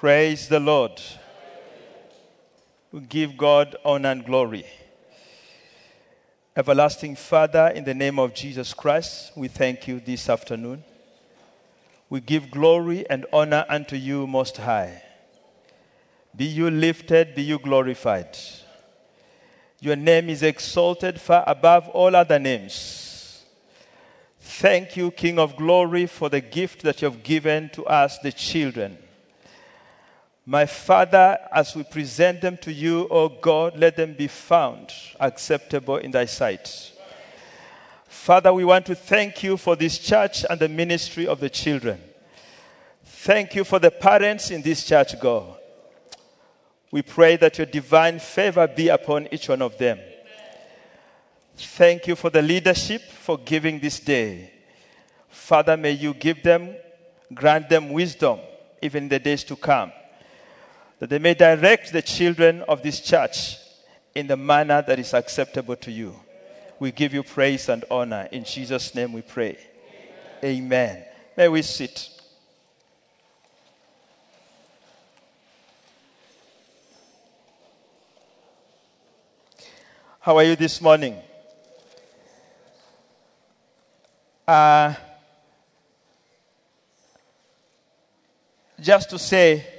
Praise the Lord. We give God honor and glory. Everlasting Father, in the name of Jesus Christ, we thank you this afternoon. We give glory and honor unto you, Most High. Be you lifted, be you glorified. Your name is exalted far above all other names. Thank you, King of glory, for the gift that you have given to us, the children. My Father, as we present them to you, O God, let them be found acceptable in thy sight. Father, we want to thank you for this church and the ministry of the children. Thank you for the parents in this church, God. We pray that your divine favor be upon each one of them. Thank you for the leadership for giving this day. Father, may you give them, grant them wisdom even in the days to come, that they may direct the children of this church in the manner that is acceptable to you. We give you praise and honor. In Jesus' name we pray. Amen. Amen. May we sit. How are you this morning? Uh, just to say,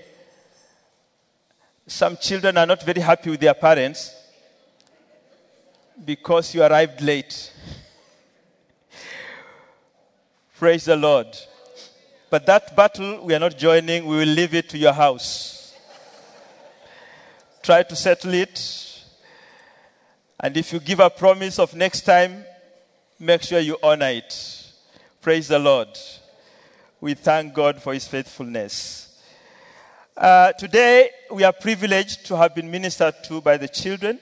some children are not very happy with their parents because you arrived late. Praise the Lord. But that battle we are not joining, we will leave it to your house. Try to settle it and if you give a promise of next time, make sure you honor it. Praise the Lord. We thank God for his faithfulness. Uh, today, we are privileged to have been ministered to by the children,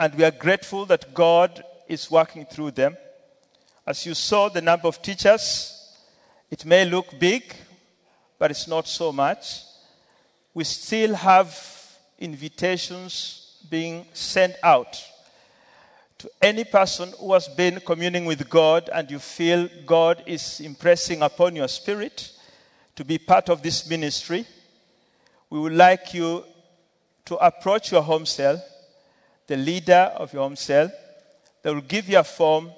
and we are grateful that God is working through them. As you saw, the number of teachers, it may look big, but it's not so much. We still have invitations being sent out to any person who has been communing with God and you feel God is impressing upon your spirit to be part of this ministry, we would like you to approach your home cell, the leader of your home cell. They will give you a form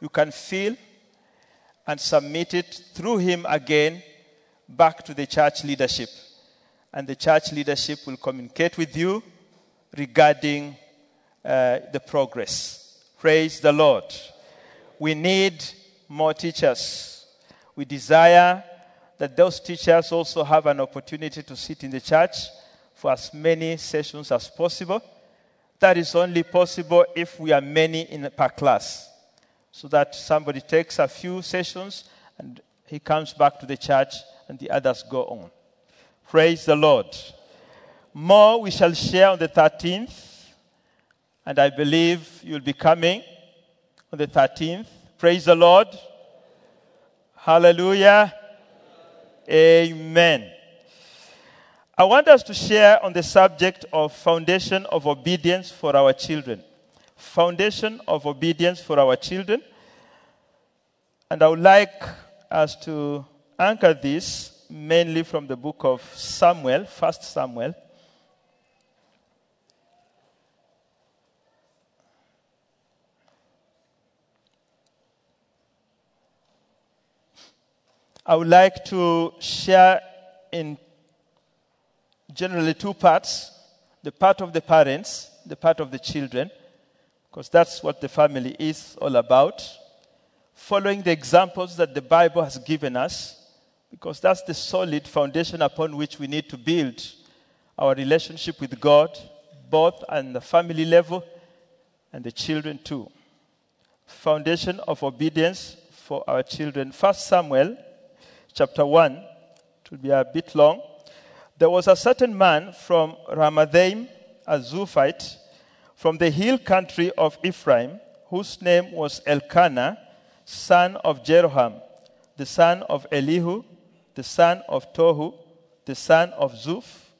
you can fill and submit it through him again back to the church leadership. And the church leadership will communicate with you regarding uh, the progress. Praise the Lord. We need more teachers. We desire that those teachers also have an opportunity to sit in the church for as many sessions as possible. That is only possible if we are many in per class. So that somebody takes a few sessions and he comes back to the church and the others go on. Praise the Lord. More we shall share on the 13th, and I believe you'll be coming on the 13th. Praise the Lord. Hallelujah. Amen. I want us to share on the subject of foundation of obedience for our children. Foundation of obedience for our children. And I would like us to anchor this mainly from the book of Samuel, First Samuel. I would like to share in generally two parts the part of the parents, the part of the children, because that's what the family is all about. Following the examples that the Bible has given us, because that's the solid foundation upon which we need to build our relationship with God, both on the family level and the children too. Foundation of obedience for our children. First Samuel chapter 1. It will be a bit long. There was a certain man from Ramathaim, a Zuphite, from the hill country of Ephraim, whose name was Elkanah, son of Jeroham, the son of Elihu, the son of Tohu, the son of Zuph,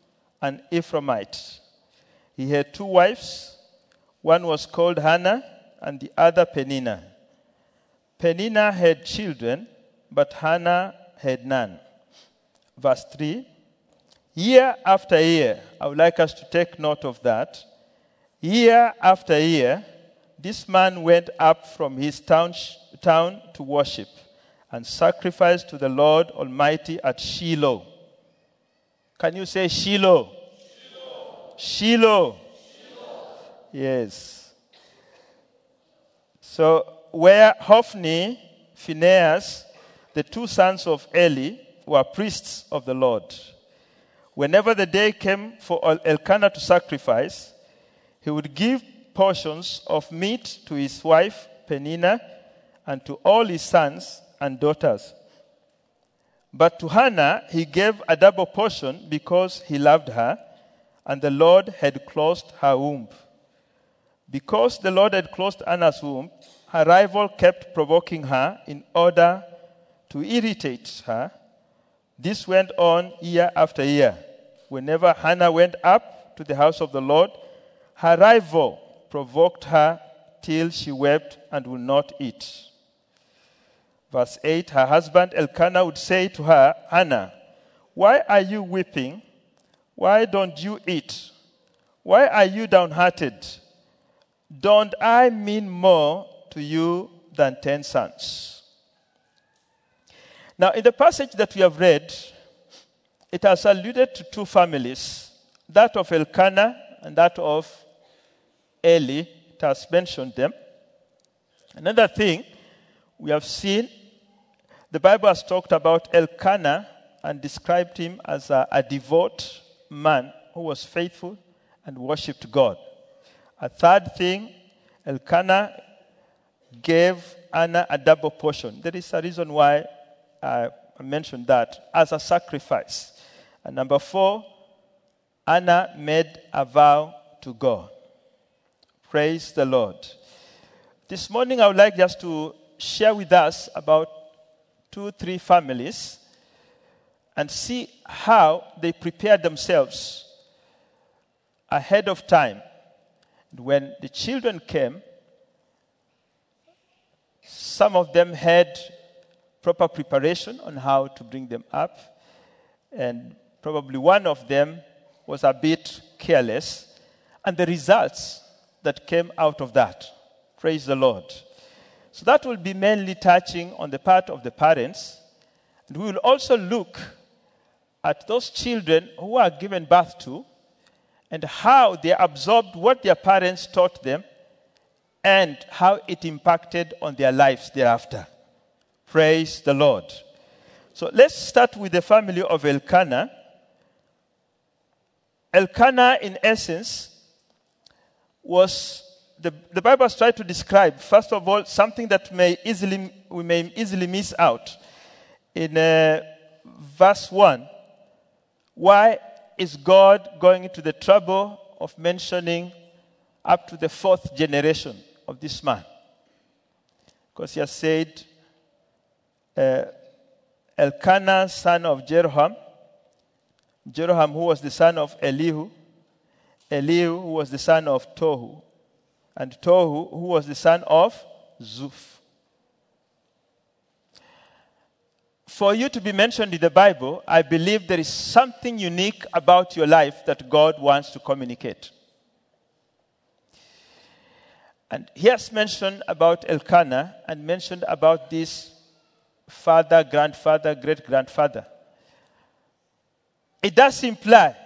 an Ephraimite. He had two wives. One was called Hannah, and the other Peninnah. Peninnah had children, but Hannah had none. Verse 3 Year after year, I would like us to take note of that. Year after year, this man went up from his town, town to worship and sacrifice to the Lord Almighty at Shiloh. Can you say Shiloh? Shiloh. Shiloh. Shiloh. Yes. So, where Hophni, Phinehas, the two sons of Eli, were priests of the Lord. Whenever the day came for Elkanah to sacrifice, he would give portions of meat to his wife Peninnah and to all his sons and daughters. But to Hannah he gave a double portion because he loved her, and the Lord had closed her womb. Because the Lord had closed Hannah's womb, her rival kept provoking her in order to irritate her. This went on year after year. Whenever Hannah went up to the house of the Lord, her rival provoked her till she wept and would not eat. Verse 8 Her husband Elkanah would say to her, Hannah, why are you weeping? Why don't you eat? Why are you downhearted? Don't I mean more to you than ten sons? Now, in the passage that we have read, it has alluded to two families that of Elkanah and that of Eli. It has mentioned them. Another thing we have seen the Bible has talked about Elkanah and described him as a, a devout man who was faithful and worshipped God. A third thing, Elkanah gave Anna a double portion. There is a reason why I mentioned that as a sacrifice. And number four, Anna made a vow to God. Praise the Lord. This morning, I would like just to share with us about two, three families and see how they prepared themselves ahead of time. When the children came, some of them had proper preparation on how to bring them up, and probably one of them was a bit careless, and the results that came out of that. Praise the Lord. So that will be mainly touching on the part of the parents. And we will also look at those children who are given birth to and how they absorbed what their parents taught them and how it impacted on their lives thereafter. Praise the Lord. So let's start with the family of Elkanah. Elkanah, in essence, was the, the Bible has tried to describe, first of all, something that may easily, we may easily miss out. In uh, verse 1, why is God going into the trouble of mentioning up to the fourth generation of this man? Because he has said, uh, Elkanah, son of Jeroham, Jeroham, who was the son of Elihu, Elihu, who was the son of Tohu, and Tohu, who was the son of Zuph. For you to be mentioned in the Bible, I believe there is something unique about your life that God wants to communicate. And he has mentioned about Elkanah and mentioned about this father, grandfather, great grandfather. It does imply,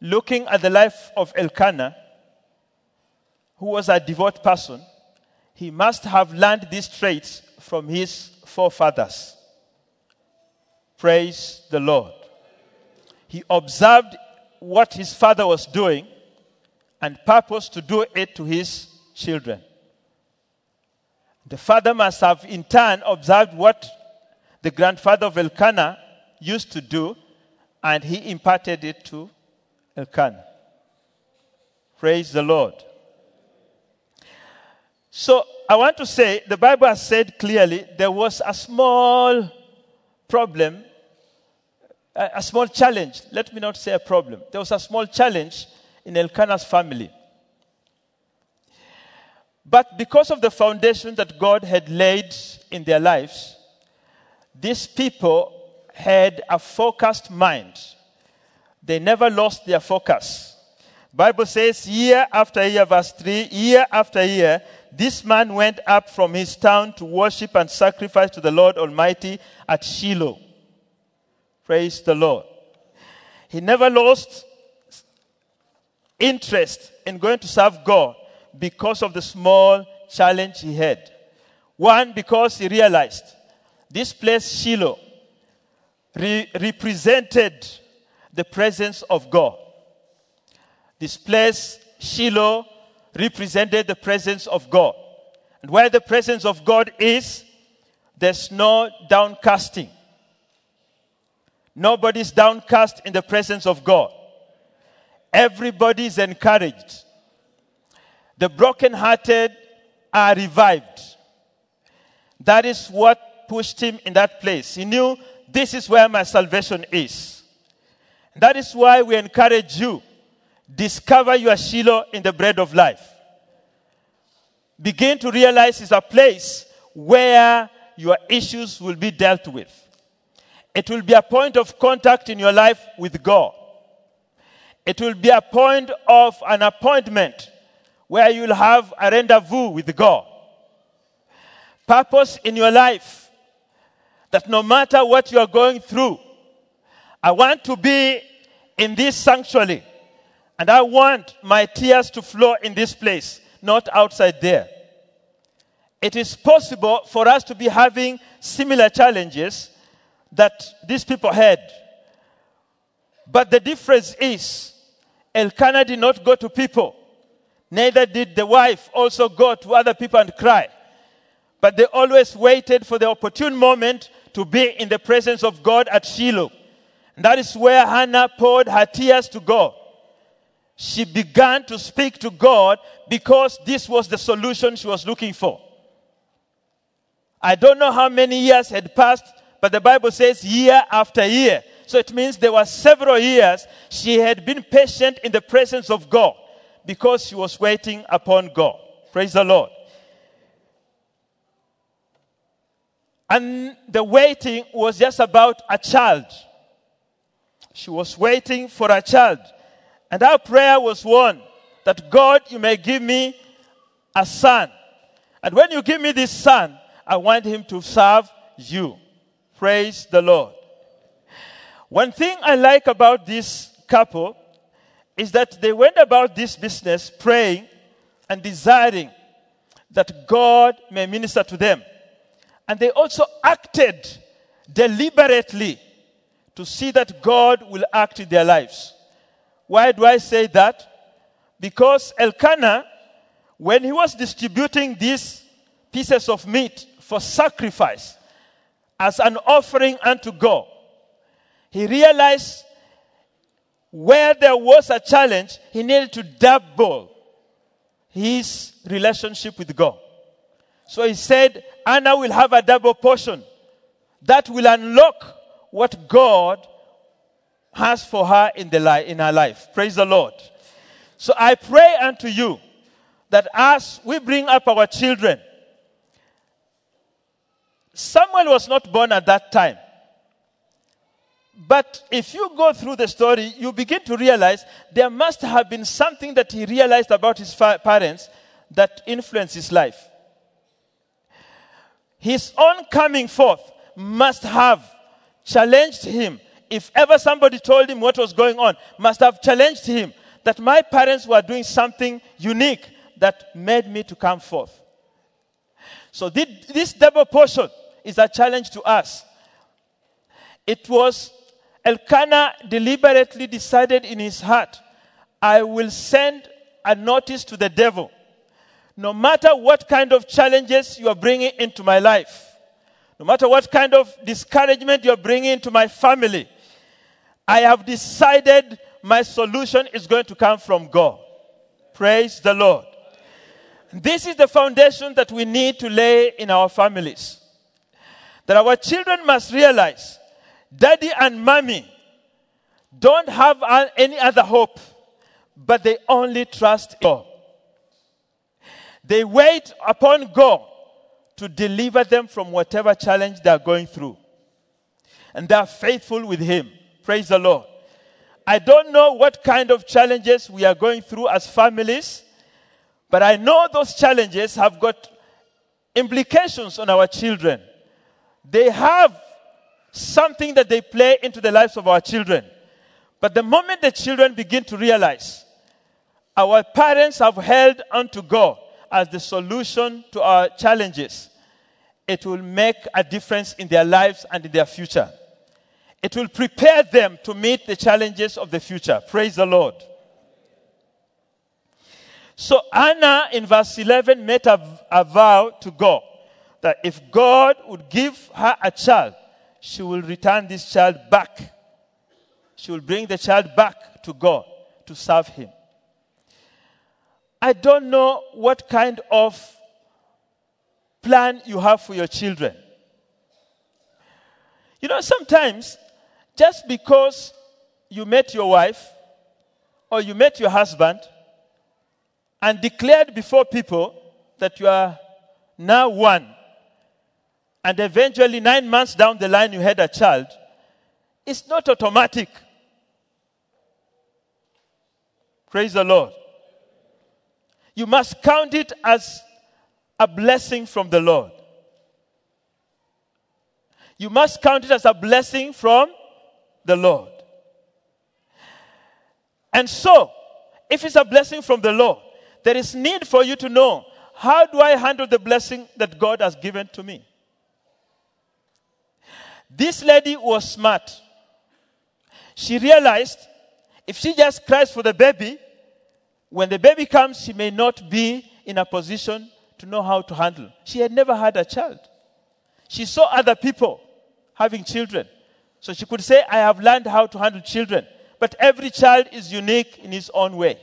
looking at the life of Elkanah, who was a devout person, he must have learned these traits from his forefathers. Praise the Lord. He observed what his father was doing and purposed to do it to his children. The father must have in turn observed what the grandfather of Elkanah used to do and he imparted it to Elkanah. Praise the Lord. So I want to say the Bible has said clearly there was a small problem, a, small challenge. Let me not say a problem. There was a small challenge in Elkanah's family. But because of the foundation that God had laid in their lives, these people had a focused mind. They never lost their focus. Bible says year after year, verse 3, year after year, this man went up from his town to worship and sacrifice to the Lord Almighty at Shiloh. Praise the Lord. He never lost interest in going to serve God because of the small challenge he had. One, because he realized this place, Shiloh, re- represented the presence of God. This place, Shiloh, represented the presence of God. And where the presence of God is, there's no downcasting. Nobody's downcast in the presence of God. Everybody is encouraged. The brokenhearted are revived. That is what pushed him in that place. He knew this is where my salvation is. That is why we encourage you discover your Shiloh in the bread of life. Begin to realize it's a place where your issues will be dealt with. It will be a point of contact in your life with God. It will be a point of an appointment where you'll have a rendezvous with God. Purpose in your life that no matter what you are going through, I want to be in this sanctuary and I want my tears to flow in this place, not outside there. It is possible for us to be having similar challenges that these people had. But the difference is Elkanah did not go to people. Neither did the wife also go to other people and cry. But they always waited for the opportune moment to be in the presence of God at Shiloh. And that is where Hannah poured her tears to God. She began to speak to God because this was the solution she was looking for. I don't know how many years had passed, but the Bible says year after year. So it means there were several years she had been patient in the presence of God because she was waiting upon God. Praise the Lord. And the waiting was just about a child. She was waiting for a child. And our prayer was one that God, you may give me a son. And when you give me this son, I want him to serve you. Praise the Lord. One thing I like about this couple is that they went about this business praying and desiring that God may minister to them. And they also acted deliberately to see that God will act in their lives. Why do I say that? Because Elkanah, when he was distributing these pieces of meat for sacrifice as an offering unto God, he realized where there was a challenge, he needed to double his relationship with God. So he said, Anna will have a double portion that will unlock what God has for her in, the li- in her life. Praise the Lord. So I pray unto you that as we bring up our children, Samuel was not born at that time. But if you go through the story, you begin to realize there must have been something that he realized about his fa- parents that influenced his life. His own coming forth must have challenged him. If ever somebody told him what was going on, must have challenged him that my parents were doing something unique that made me to come forth. So this double portion is a challenge to us. It was Elkanah deliberately decided in his heart, I will send a notice to the devil. No matter what kind of challenges you are bringing into my life, no matter what kind of discouragement you're bringing into my family, I have decided my solution is going to come from God. Praise the Lord. This is the foundation that we need to lay in our families. That our children must realize daddy and mommy don't have any other hope, but they only trust God. They wait upon God to deliver them from whatever challenge they are going through. And they are faithful with Him. Praise the Lord. I don't know what kind of challenges we are going through as families, but I know those challenges have got implications on our children. They have something that they play into the lives of our children. But the moment the children begin to realize our parents have held onto God as the solution to our challenges, it will make a difference in their lives and in their future. It will prepare them to meet the challenges of the future. Praise the Lord. So Anna in verse 11 made a, a vow to God that if God would give her a child, she will return this child back. She will bring the child back to God to serve Him. I don't know what kind of plan you have for your children. You know, sometimes just because you met your wife or you met your husband and declared before people that you are now one, and eventually nine months down the line you had a child, it's not automatic. Praise the Lord. You must count it as a blessing from the Lord. You must count it as a blessing from the Lord. And so, if it's a blessing from the Lord, there is need for you to know how do I handle the blessing that God has given to me? This lady was smart. She realized if she just cries for the baby, when the baby comes, she may not be in a position to know how to handle. She had never had a child. She saw other people having children. So she could say, I have learned how to handle children. But every child is unique in his own way.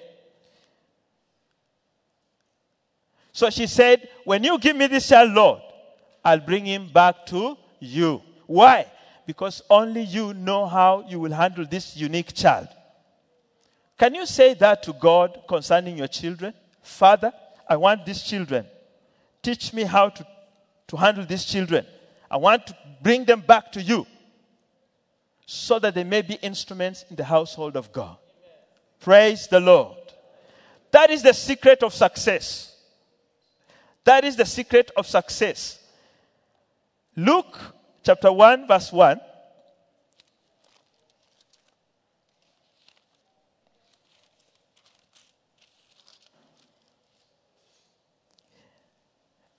So she said, When you give me this child, Lord, I'll bring him back to you. Why? Because only you know how you will handle this unique child. Can you say that to God concerning your children? Father, I want these children. Teach me how to, to handle these children. I want to bring them back to you so that they may be instruments in the household of God. Praise the Lord. That is the secret of success. That is the secret of success. Luke chapter 1, verse 1.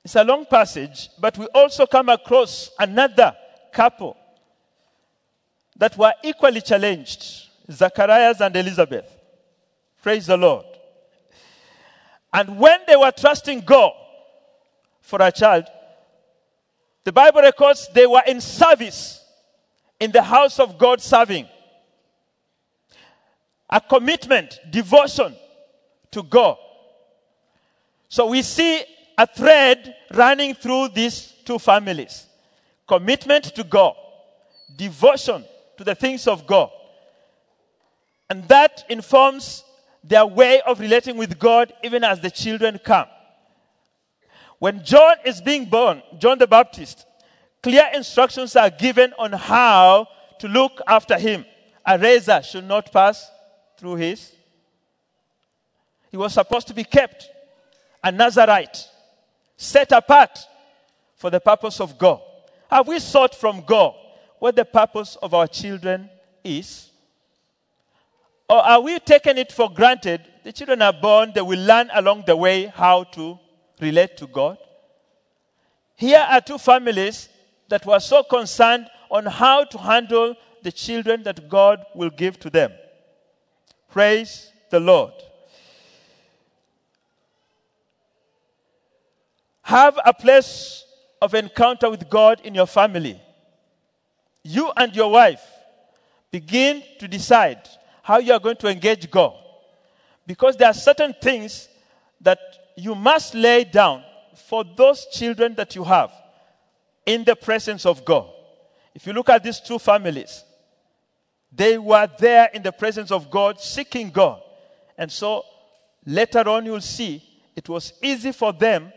It's a long passage, but we also come across another couple that were equally challenged Zacharias and Elizabeth. Praise the Lord. And when they were trusting God for a child, the Bible records they were in service in the house of God serving. A commitment, devotion to God. So we see a thread running through these two families commitment to God, devotion to the things of God. And that informs their way of relating with God even as the children come. When John is being born, John the Baptist, clear instructions are given on how to look after him. A razor should not pass through his. He was supposed to be kept a Nazarite set apart for the purpose of God? Have we sought from God what the purpose of our children is? Or are we taking it for granted? The children are born, they will learn along the way how to relate to God. Here are two families that were so concerned on how to handle the children that God will give to them. Praise the Lord. Have a place of encounter with God in your family. You and your wife begin to decide how you are going to engage God. Because there are certain things that you must lay down for those children that you have in the presence of God. If you look at these two families, they were there in the presence of God, seeking God. And so later on, you'll see it was easy for them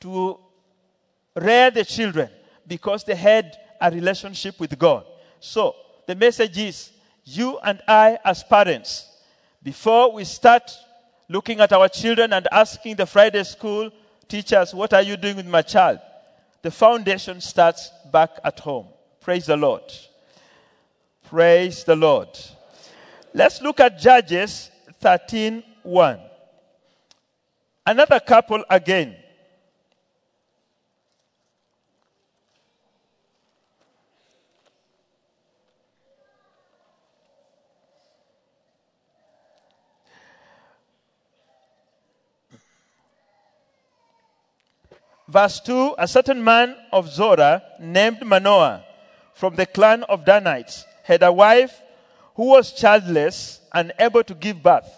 to rear the children because they had a relationship with God. So the message is you and I, as parents, before we start looking at our children and asking the Friday school teachers, What are you doing with my child? The foundation starts back at home. Praise the Lord. Praise the Lord. Let's look at Judges 13 1. Another couple again. Verse 2 A certain man of Zorah named Manoah from the clan of Danites had a wife who was childless and able to give birth.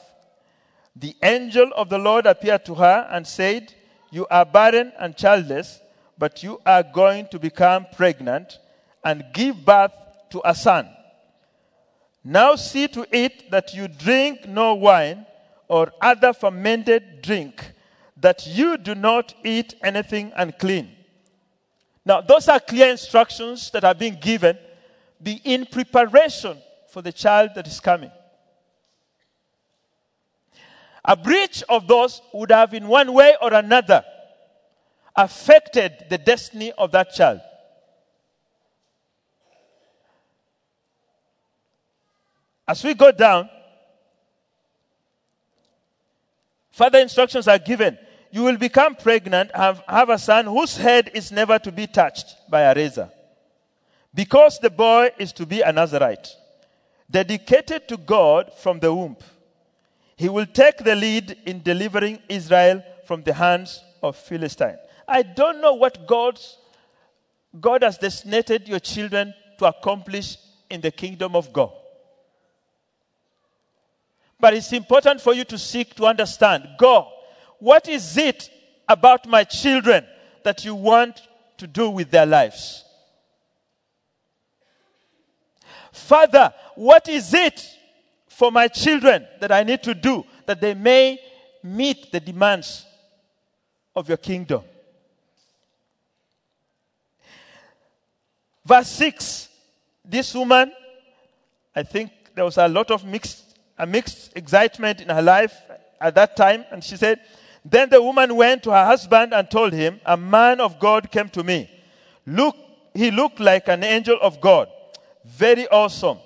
The angel of the Lord appeared to her and said, You are barren and childless, but you are going to become pregnant and give birth to a son. Now see to it that you drink no wine or other fermented drink that you do not eat anything unclean. Now, those are clear instructions that are being given. Be in preparation for the child that is coming. A breach of those would have, in one way or another, affected the destiny of that child. As we go down, further instructions are given you will become pregnant, have, have a son whose head is never to be touched by a razor. Because the boy is to be a Nazarite, dedicated to God from the womb. He will take the lead in delivering Israel from the hands of Philistine. I don't know what God's, God has designated your children to accomplish in the kingdom of God. But it's important for you to seek to understand God what is it about my children that you want to do with their lives? Father, what is it for my children that I need to do that they may meet the demands of your kingdom? Verse 6 This woman, I think there was a lot of mixed, a mixed excitement in her life at that time, and she said, then the woman went to her husband and told him, A man of God came to me. Look, he looked like an angel of God. Very awesome.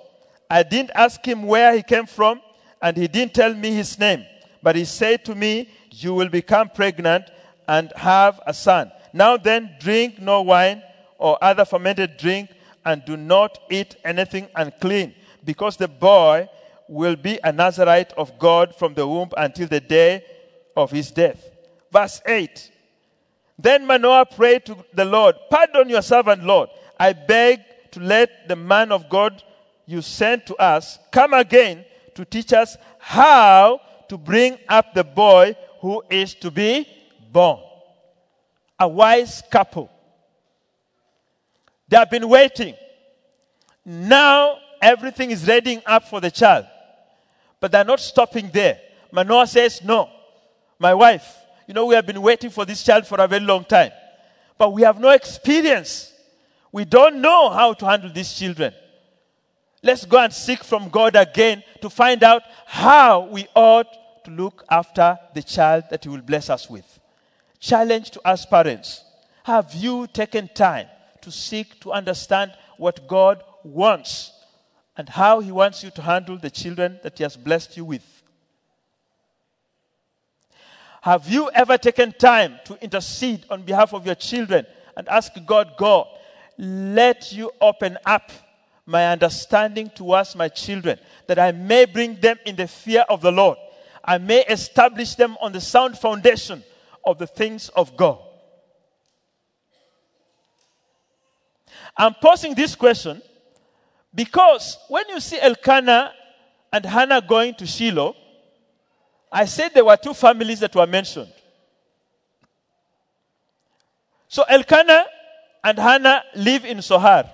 I didn't ask him where he came from, and he didn't tell me his name. But he said to me, You will become pregnant and have a son. Now then, drink no wine or other fermented drink, and do not eat anything unclean, because the boy will be a Nazarite of God from the womb until the day of his death. Verse 8 Then Manoah prayed to the Lord, Pardon your servant, Lord. I beg to let the man of God you sent to us come again to teach us how to bring up the boy who is to be born. A wise couple. They have been waiting. Now everything is readying up for the child. But they're not stopping there. Manoah says, No, my wife, you know, we have been waiting for this child for a very long time, but we have no experience. We don't know how to handle these children. Let's go and seek from God again to find out how we ought to look after the child that He will bless us with. Challenge to us parents. Have you taken time to seek to understand what God wants and how He wants you to handle the children that He has blessed you with? Have you ever taken time to intercede on behalf of your children and ask God, God, let you open up my understanding towards my children, that I may bring them in the fear of the Lord. I may establish them on the sound foundation of the things of God. I'm posing this question because when you see Elkanah and Hannah going to Shiloh, I said there were two families that were mentioned. So Elkanah and Hannah live in Sohar.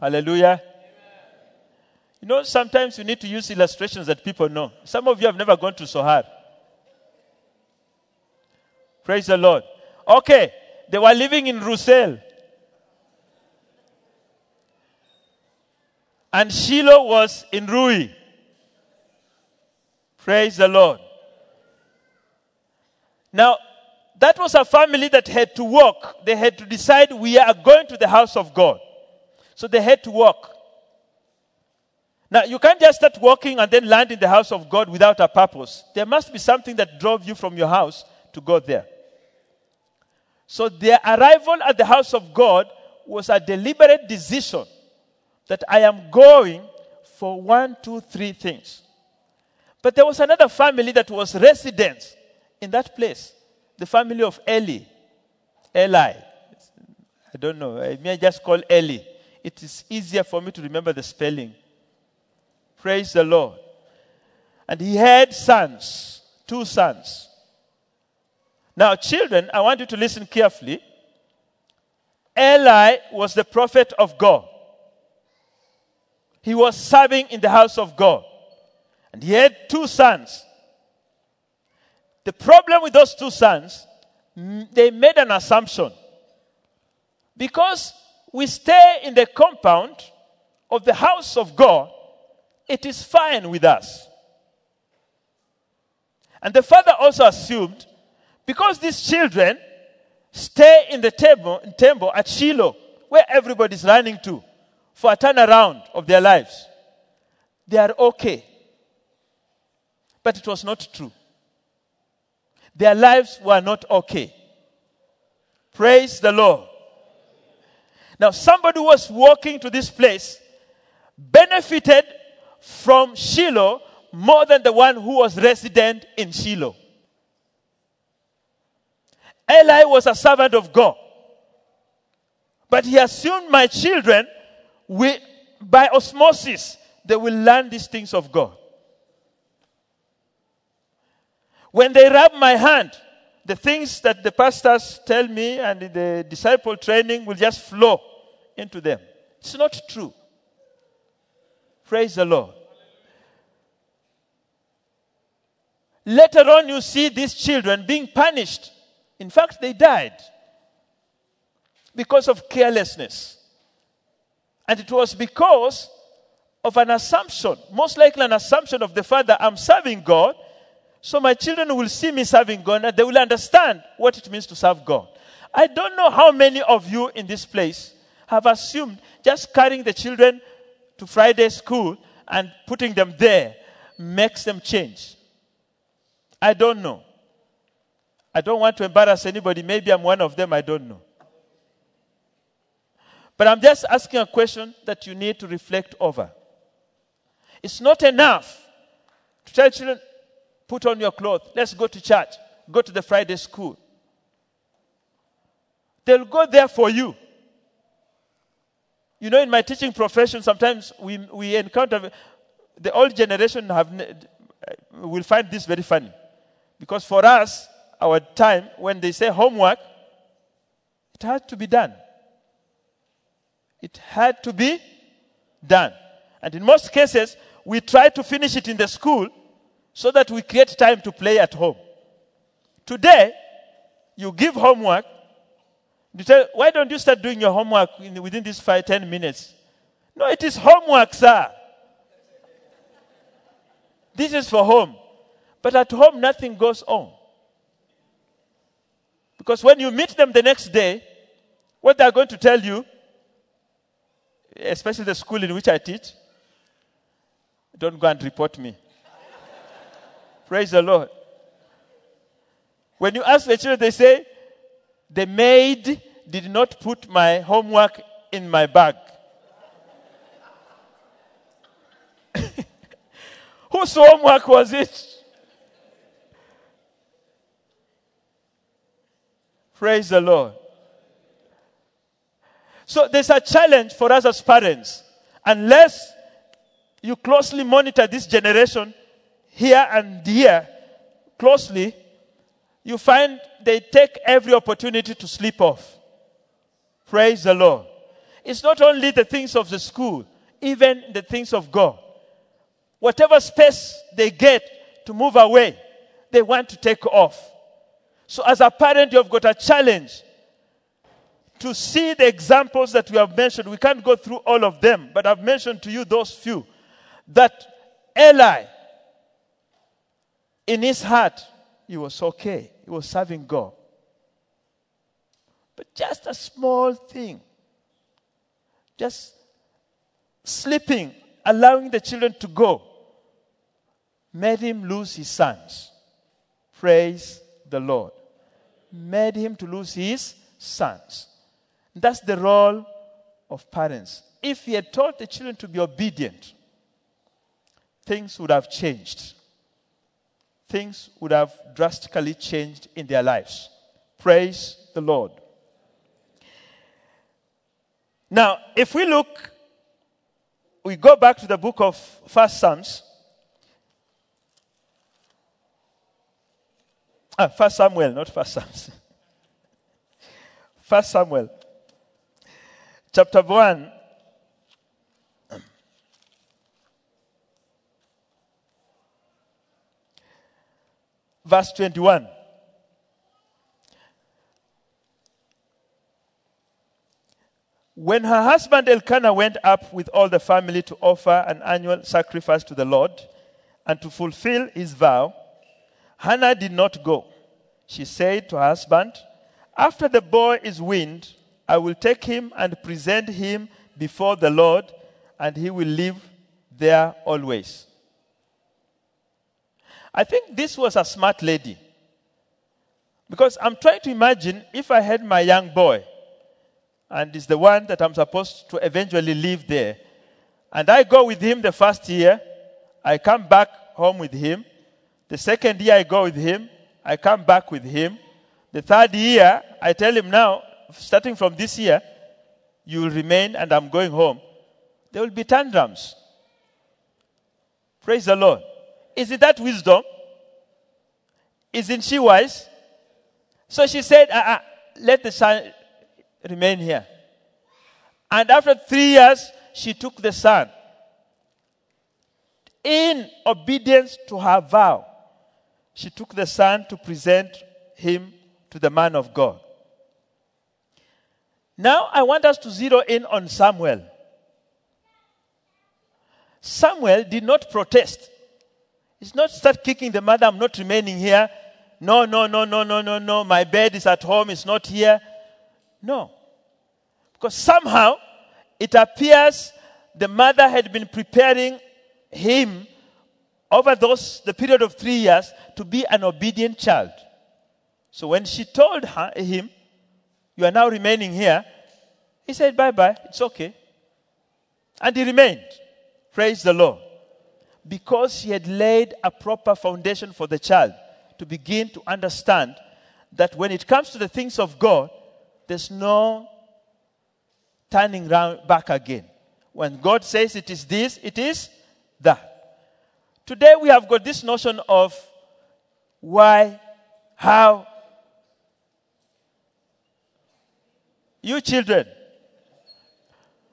Hallelujah. You know, sometimes you need to use illustrations that people know. Some of you have never gone to Sohar. Praise the Lord. Okay, they were living in Rusel. and Shiloh was in ruin. Praise the Lord. Now, that was a family that had to walk. They had to decide we are going to the house of God. So they had to walk. Now, you can't just start walking and then land in the house of God without a purpose. There must be something that drove you from your house to go there. So their arrival at the house of God was a deliberate decision that I am going for one, two, three things. But there was another family that was residents in that place the family of Eli. Eli. I don't know. I may just call Eli. It is easier for me to remember the spelling. Praise the Lord. And he had sons, two sons. Now, children, I want you to listen carefully. Eli was the prophet of God. He was serving in the house of God. And he had two sons. The problem with those two sons, mm, they made an assumption. Because we stay in the compound of the house of God, it is fine with us. And the father also assumed, because these children stay in the temple, temple at Shiloh, where everybody's running to for a turnaround of their lives, they are okay. But it was not true. Their lives were not okay. Praise the Lord. Now, somebody who was walking to this place benefited from Shiloh more than the one who was resident in Shiloh. Eli was a servant of God. But he assumed my children, will, by osmosis, they will learn these things of God. When they rub my hand, the things that the pastors tell me and the disciple training will just flow into them. It's not true. Praise the Lord. Later on, you see these children being punished. In fact, they died because of carelessness. And it was because of an assumption, most likely an assumption of the father, I'm serving God, so my children will see me serving God and they will understand what it means to serve God. I don't know how many of you in this place have assumed just carrying the children to Friday school and putting them there makes them change. I don't know. I don't want to embarrass anybody. Maybe I'm one of them. I don't know. But I'm just asking a question that you need to reflect over. It's not enough to tell children, Put on your clothes. Let's go to church. Go to the Friday school. They'll go there for you. You know, in my teaching profession, sometimes we, we encounter the old generation have uh, will find this very funny. Because for us, our time, when they say homework, it had to be done. It had to be done. And in most cases, we try to finish it in the school so that we create time to play at home. Today, you give homework. You tell, why don't you start doing your homework in, within these five, ten minutes? No, it is homework, sir. This is for home. But at home, nothing goes on. Because when you meet them the next day, what they're going to tell you, especially the school in which I teach, don't go and report me. Praise the Lord. When you ask the children, they say, The maid did not put my homework in my bag. Whose homework was it? Praise the Lord. So there's a challenge for us as parents. Unless you closely monitor this generation, here and here closely, you find they take every opportunity to slip off. Praise the Lord. It's not only the things of the school, even the things of God. Whatever space they get to move away, they want to take off. So, as a parent, you've got a challenge to see the examples that we have mentioned. We can't go through all of them, but I've mentioned to you those few. That Eli, in his heart, he was okay. He was serving God. But just a small thing, just sleeping, allowing the children to go, made him lose his sons. Praise the Lord. Made him to lose his sons. That's the role of parents. If he had taught the children to be obedient, things would have changed. Things would have drastically changed in their lives. Praise the Lord. Now, if we look, we go back to the book of First Psalms. Ah, First Samuel, not First Psalms. First Samuel, chapter 1. Verse 21. When her husband Elkanah went up with all the family to offer an annual sacrifice to the Lord and to fulfill his vow, Hannah did not go. She said to her husband, After the boy is weaned, I will take him and present him before the Lord, and he will live there always. I think this was a smart lady. Because I'm trying to imagine if I had my young boy, and is the one that I'm supposed to eventually live there, and I go with him the first year, I come back home with him. The second year, I go with him, I come back with him. The third year, I tell him now, starting from this year, you will remain and I'm going home. There will be tantrums. Praise the Lord. Is it that wisdom? Isn't she wise? So she said, uh-uh, let the son remain here. And after three years, she took the son in obedience to her vow she took the son to present him to the man of God. Now I want us to zero in on Samuel. Samuel did not protest. He's not start kicking the mother, I'm not remaining here. No, no, no, no, no, no, no. My bed is at home, it's not here. No. Because somehow it appears the mother had been preparing him over those the period of three years to be an obedient child. So when she told her, him, "You are now remaining here," he said, "Bye bye. It's okay." And he remained. Praise the Lord, because he had laid a proper foundation for the child to begin to understand that when it comes to the things of God, there's no turning round back again. When God says it is this, it is that. Today we have got this notion of why, how. You children,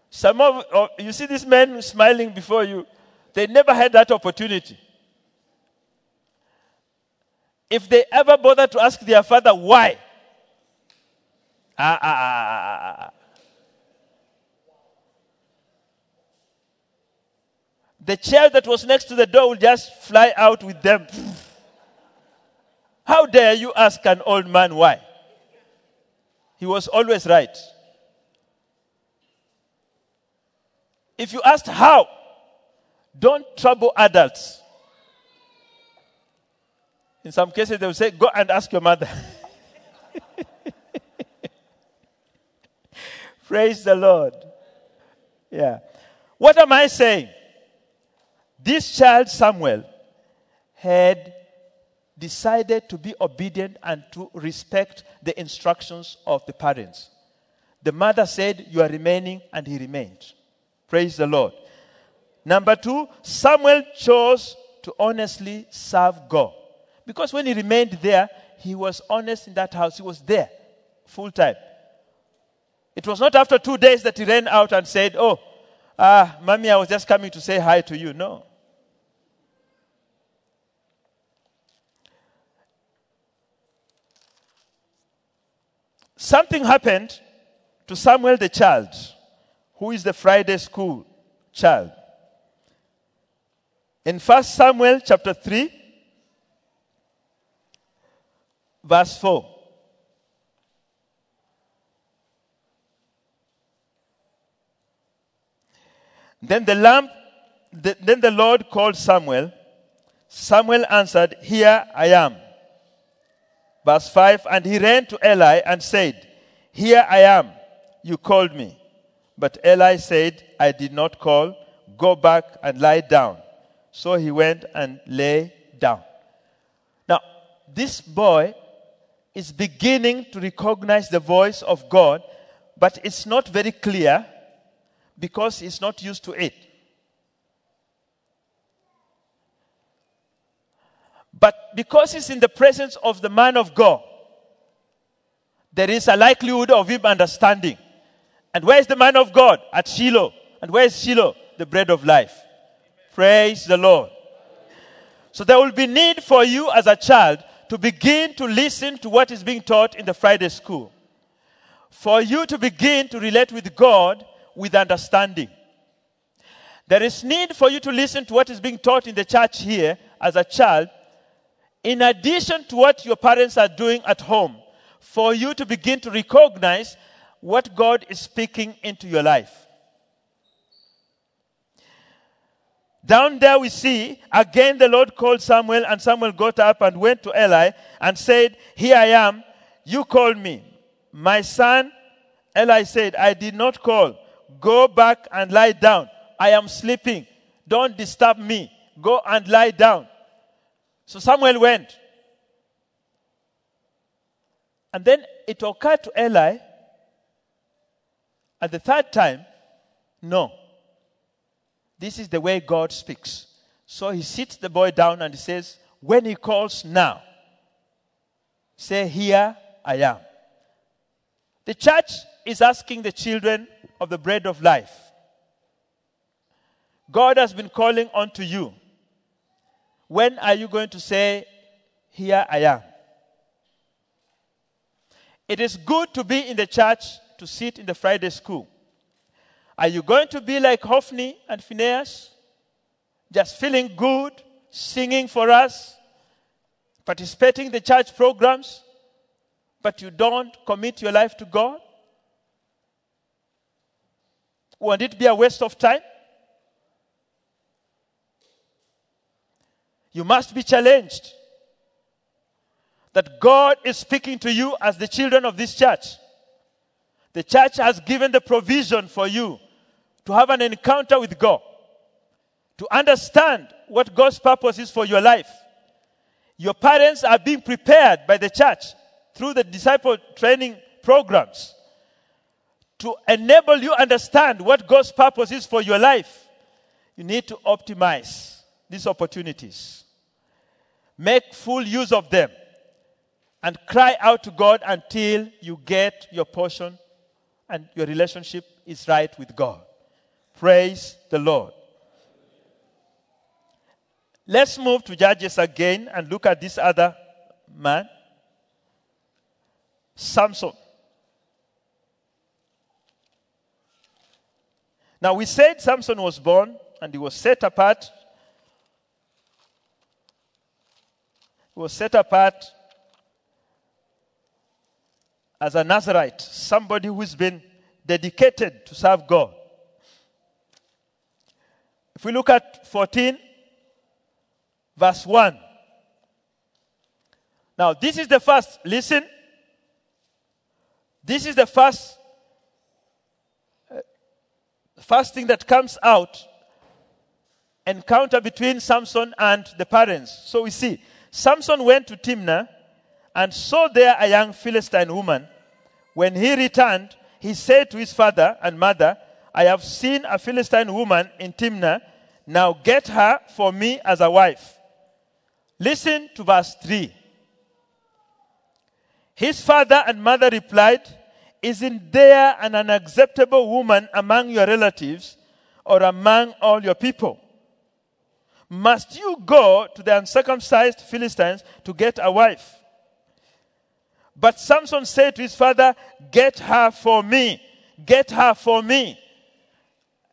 some of oh, you see this man smiling before you, they never had that opportunity. If they ever bother to ask their father why, ah, ah, ah, ah, the chair that was next to the door will just fly out with them. How dare you ask an old man why? He was always right. If you asked how, don't trouble adults. In some cases, they will say, Go and ask your mother. Praise the Lord. Yeah. What am I saying? This child, Samuel, had decided to be obedient and to respect the instructions of the parents. The mother said, You are remaining, and he remained. Praise the Lord. Number two, Samuel chose to honestly serve God. Because when he remained there, he was honest in that house. He was there full time. It was not after two days that he ran out and said, Oh, ah, mommy, I was just coming to say hi to you. No. Something happened to Samuel the child, who is the Friday school child. In 1 Samuel chapter 3, verse 4. Then the lamp, the, then the Lord called Samuel. Samuel answered, Here I am. Verse 5 And he ran to Eli and said, Here I am. You called me. But Eli said, I did not call. Go back and lie down. So he went and lay down. Now, this boy is beginning to recognize the voice of God, but it's not very clear because he's not used to it. But because he's in the presence of the man of God, there is a likelihood of him understanding. And where is the man of God? At Shiloh. And where is Shiloh? The bread of life. Praise the Lord. So there will be need for you as a child to begin to listen to what is being taught in the Friday school. For you to begin to relate with God with understanding. There is need for you to listen to what is being taught in the church here as a child, in addition to what your parents are doing at home, for you to begin to recognize what God is speaking into your life. Down there we see, again the Lord called Samuel, and Samuel got up and went to Eli and said, Here I am, you called me. My son, Eli said, I did not call. Go back and lie down. I am sleeping. Don't disturb me. Go and lie down. So Samuel went. And then it occurred to Eli at the third time, no. This is the way God speaks. So he sits the boy down and he says, When he calls now, say, Here I am. The church is asking the children of the bread of life. God has been calling unto you. When are you going to say, Here I am? It is good to be in the church to sit in the Friday school. Are you going to be like Hophni and Phineas? Just feeling good, singing for us, participating in the church programs, but you don't commit your life to God? Won't it be a waste of time? You must be challenged that God is speaking to you as the children of this church. The church has given the provision for you to have an encounter with God, to understand what God's purpose is for your life. Your parents are being prepared by the church through the disciple training programs to enable you understand what God's purpose is for your life. You need to optimize these opportunities. Make full use of them and cry out to God until you get your portion and your relationship is right with God. Praise the Lord. Let's move to Judges again and look at this other man, Samson. Now, we said Samson was born and he was set apart. He was set apart as a Nazarite, somebody who's been dedicated to serve God. If we look at 14, verse 1. Now, this is the first, listen. This is the first, uh, first thing that comes out encounter between Samson and the parents. So we see Samson went to Timnah and saw there a young Philistine woman. When he returned, he said to his father and mother, I have seen a Philistine woman in Timnah. Now get her for me as a wife. Listen to verse 3. His father and mother replied, Isn't there an unacceptable woman among your relatives or among all your people? Must you go to the uncircumcised Philistines to get a wife? But Samson said to his father, Get her for me, Get her for me.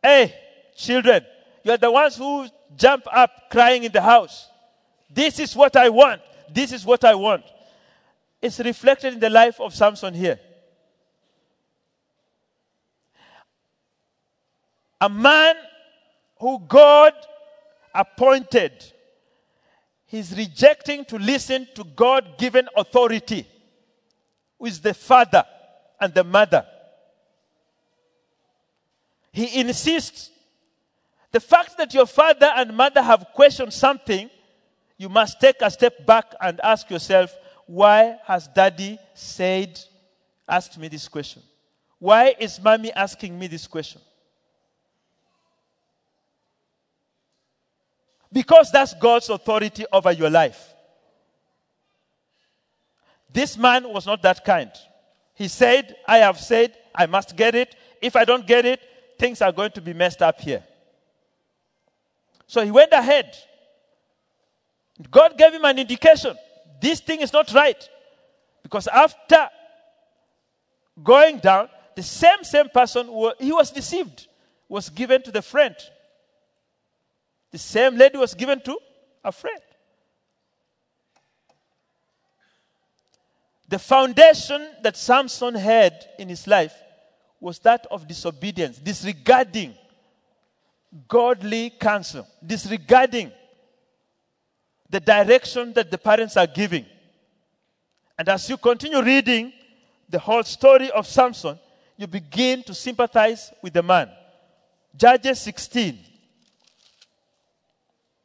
Hey, children, you're the ones who jump up crying in the house. This is what I want. This is what I want. It's reflected in the life of Samson here. A man who God appointed, he's rejecting to listen to God given authority, who is the father and the mother. He insists the fact that your father and mother have questioned something, you must take a step back and ask yourself, why has daddy said, asked me this question? Why is mommy asking me this question? Because that's God's authority over your life. This man was not that kind. He said, I have said, I must get it. If I don't get it, things are going to be messed up here. So he went ahead. God gave him an indication. This thing is not right. Because after going down, the same same person he was deceived was given to the friend. The same lady was given to a friend. The foundation that Samson had in his life was that of disobedience, disregarding godly counsel, disregarding the direction that the parents are giving. And as you continue reading the whole story of Samson, you begin to sympathize with the man. Judges 16,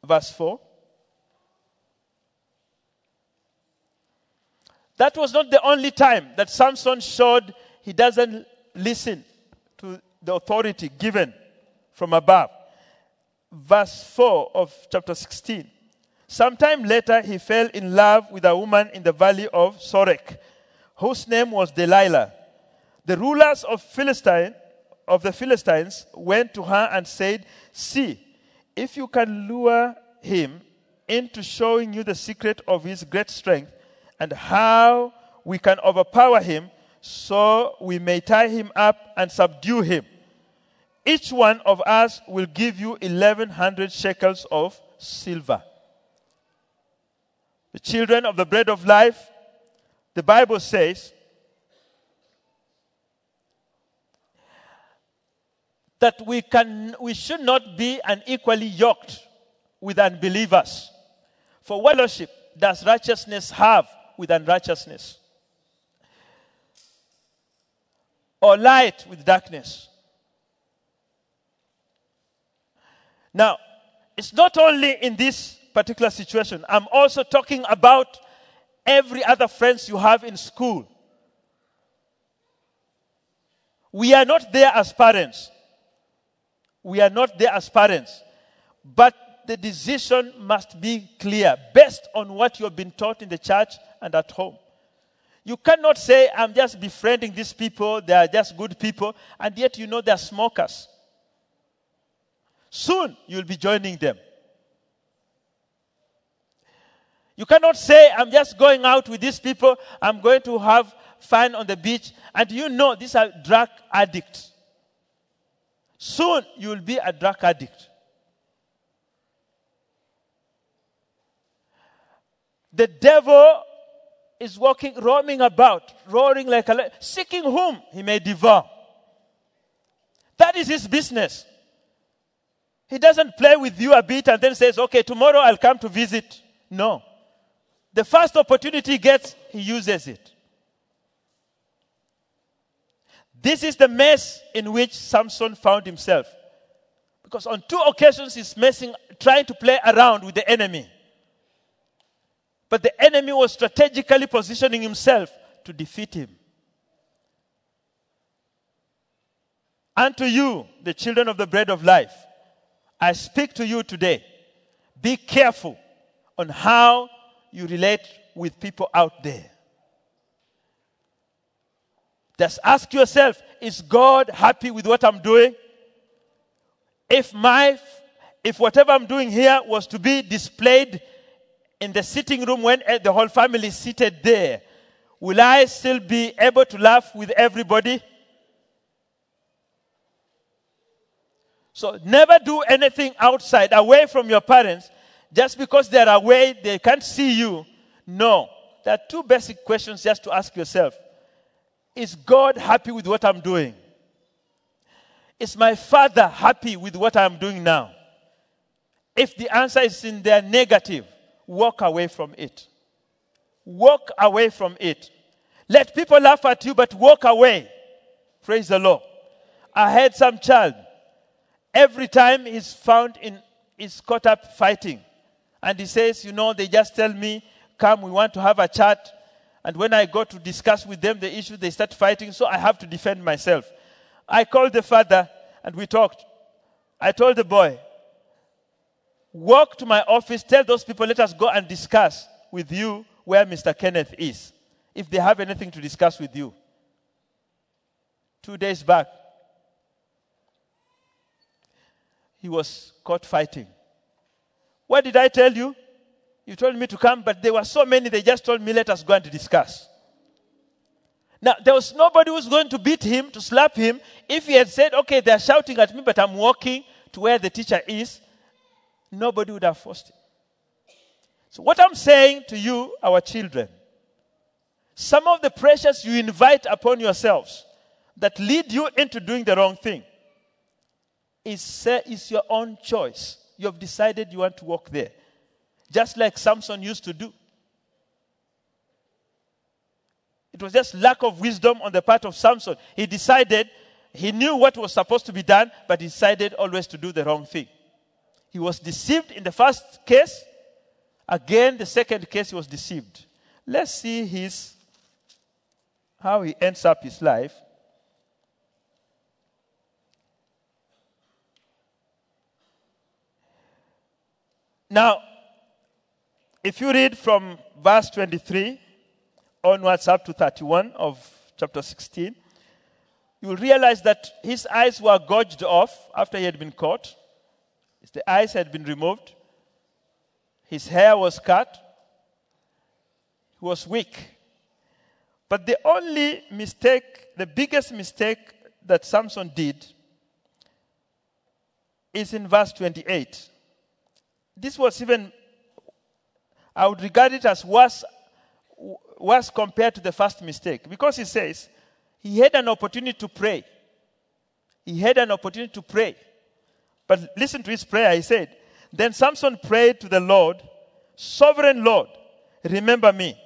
verse 4. That was not the only time that Samson showed he doesn't listen to the authority given from above. Verse 4 of chapter 16. Sometime later, he fell in love with a woman in the valley of Sorek, whose name was Delilah. The rulers of Philistine of the Philistines went to her and said, See, if you can lure him into showing you the secret of his great strength and how we can overpower him, so we may tie him up and subdue him. Each one of us will give you 1100 shekels of silver. The children of the bread of life, the Bible says that we, can, we should not be unequally yoked with unbelievers. For fellowship does righteousness have with unrighteousness? Or light with darkness? Now, it's not only in this particular situation, I'm also talking about every other friends you have in school. We are not there as parents. We are not there as parents. But the decision must be clear based on what you have been taught in the church and at home. You cannot say, I'm just befriending these people, they are just good people, and yet you know they're smokers. Soon you'll be joining them. You cannot say, I'm just going out with these people, I'm going to have fun on the beach, and you know these are drug addicts. Soon you will be a drug addict. The devil is walking, roaming about, roaring like a seeking whom he may devour. That is his business. He doesn't play with you a bit and then says, okay, tomorrow I'll come to visit. No. The first opportunity he gets, he uses it. This is the mess in which Samson found himself. Because on two occasions he's messing, trying to play around with the enemy. But the enemy was strategically positioning himself to defeat him. And to you, the children of the bread of life, I speak to you today. Be careful on how you relate with people out there. Just ask yourself is God happy with what I'm doing? If my if whatever I'm doing here was to be displayed in the sitting room when eh, the whole family is seated there, will I still be able to laugh with everybody? So never do anything outside, away from your parents, just because they're away, they can't see you. No. There are two basic questions just to ask yourself Is God happy with what I'm doing? Is my father happy with what I'm doing now? If the answer is in their negative, walk away from it. Walk away from it. Let people laugh at you, but walk away. Praise the Lord. I had some child. Every time he's found in, he's caught up fighting. And he says, you know, they just tell me, come, we want to have a chat. And when I go to discuss with them the issue, they start fighting, so I have to defend myself. I called the father and we talked. I told the boy, walk to my office, tell those people, let us go and discuss with you where Mr. Kenneth is, if they have anything to discuss with you. Two days back, he was caught fighting. What did I tell you? You told me to come, but there were so many, they just told me, let us go and discuss. Now, there was nobody who was going to beat him, to slap him. If he had said, okay, they're shouting at me, but I'm walking to where the teacher is, nobody would have forced him. So, what I'm saying to you, our children, some of the pressures you invite upon yourselves that lead you into doing the wrong thing is, is your own choice. You have decided you want to walk there. Just like Samson used to do. It was just lack of wisdom on the part of Samson. He decided, he knew what was supposed to be done, but decided always to do the wrong thing. He was deceived in the first case. Again, the second case, he was deceived. Let's see his, how he ends up his life. Now, if you read from verse 23, onwards up to 31 of chapter 16, you will realize that his eyes were gouged off after he had been caught. The eyes had been removed. His hair was cut. He was weak. But the only mistake, the biggest mistake that Samson did is in verse 28. This was even, I would regard it as worse worse compared to the first mistake because he says he had an opportunity to pray. He had an opportunity to pray. But listen to his prayer. He said, Then Samson prayed to the Lord, Sovereign Lord, remember me.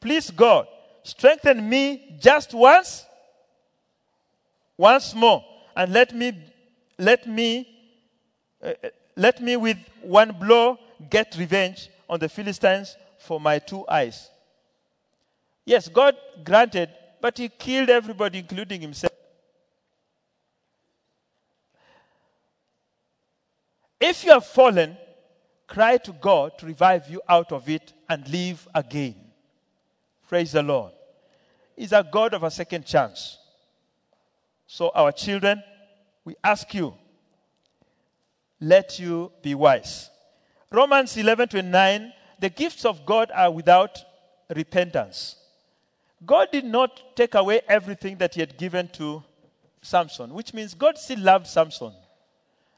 Please, God, strengthen me just once, once more, and let me, let me, uh, let me with one blow get revenge on the Philistines for my two eyes. Yes, God granted, but he killed everybody, including himself. If you have fallen, cry to God to revive you out of it and live again. Praise the Lord. He's a God of a second chance. So, our children, we ask you, let you be wise. Romans 11 29, the gifts of God are without repentance. God did not take away everything that he had given to Samson, which means God still loved Samson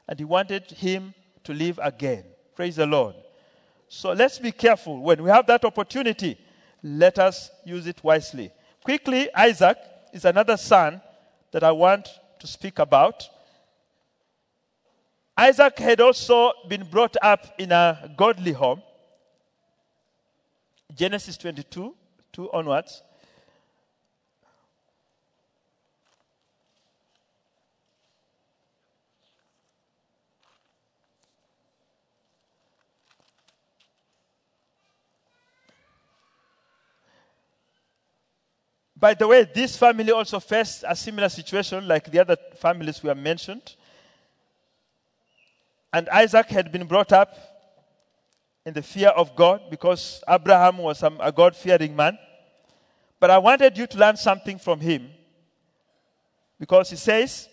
and he wanted him to live again. Praise the Lord. So let's be careful. When we have that opportunity, let us use it wisely. Quickly, Isaac is another son that I want to speak about. Isaac had also been brought up in a godly home. Genesis 22, 2 onwards. By the way, this family also faced a similar situation like the other families we have mentioned. And Isaac had been brought up in the fear of God because Abraham was a God fearing man. But I wanted you to learn something from him because he says,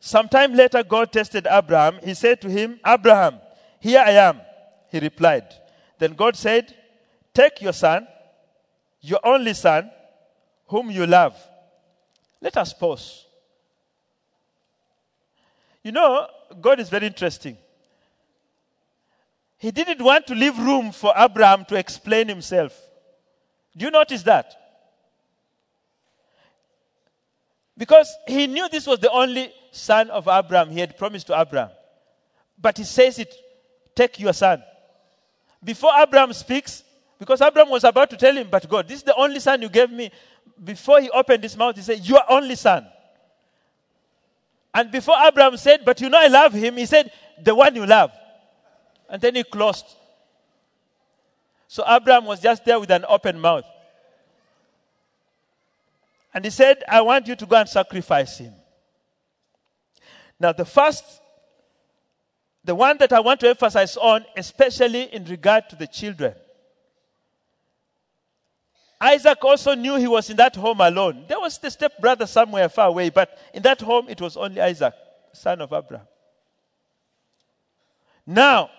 Sometime later, God tested Abraham. He said to him, Abraham, here I am. He replied. Then God said, Take your son your only son, whom you love. Let us pause. You know, God is very interesting. He didn't want to leave room for Abraham to explain himself. Do you notice that? Because he knew this was the only son of Abraham. He had promised to Abraham. But he says it take your son. Before Abraham speaks, because Abraham was about to tell him, but God, this is the only son you gave me. Before he opened his mouth, he said, Your only son. And before Abraham said, But you know I love him, he said, The one you love. And then he closed. So Abraham was just there with an open mouth. And he said, I want you to go and sacrifice him. Now, the first, the one that I want to emphasize on, especially in regard to the children. Isaac also knew he was in that home alone. There was the stepbrother somewhere far away, but in that home it was only Isaac, son of Abraham. Now,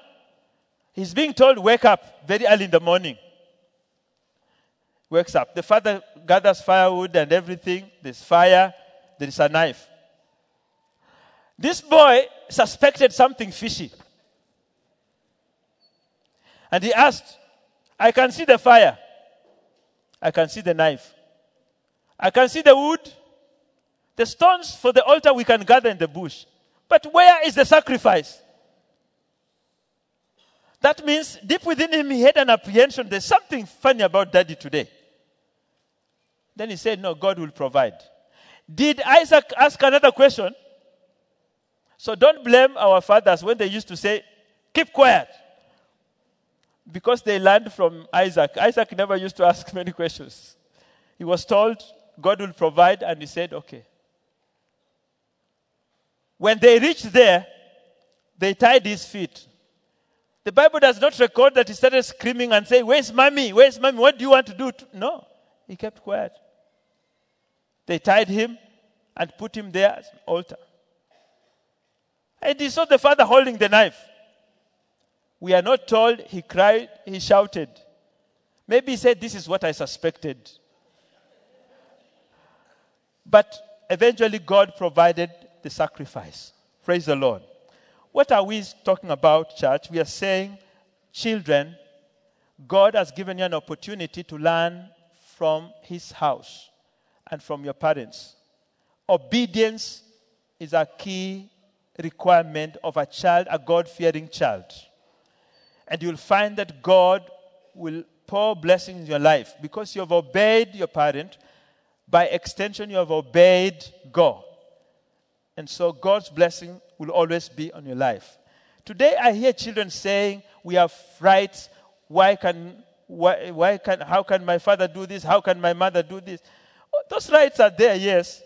he's being told, Wake up very early in the morning. Wakes up. The father gathers firewood and everything. There's fire, there is a knife. This boy suspected something fishy. And he asked, I can see the fire. I can see the knife. I can see the wood. The stones for the altar we can gather in the bush. But where is the sacrifice? That means deep within him he had an apprehension there's something funny about daddy today. Then he said, No, God will provide. Did Isaac ask another question? So don't blame our fathers when they used to say, Keep quiet. Because they learned from Isaac. Isaac never used to ask many questions. He was told, God will provide, and he said, Okay. When they reached there, they tied his feet. The Bible does not record that he started screaming and saying, Where's mommy? Where's mommy? What do you want to do? No, he kept quiet. They tied him and put him there as an altar. And he saw the father holding the knife. We are not told he cried, he shouted. Maybe he said, This is what I suspected. But eventually, God provided the sacrifice. Praise the Lord. What are we talking about, church? We are saying, children, God has given you an opportunity to learn from His house and from your parents. Obedience is a key requirement of a child, a God fearing child. And you'll find that God will pour blessings in your life because you have obeyed your parent. By extension, you have obeyed God. And so God's blessing will always be on your life. Today, I hear children saying, We have rights. Why can, why, why can, how can my father do this? How can my mother do this? Oh, those rights are there, yes.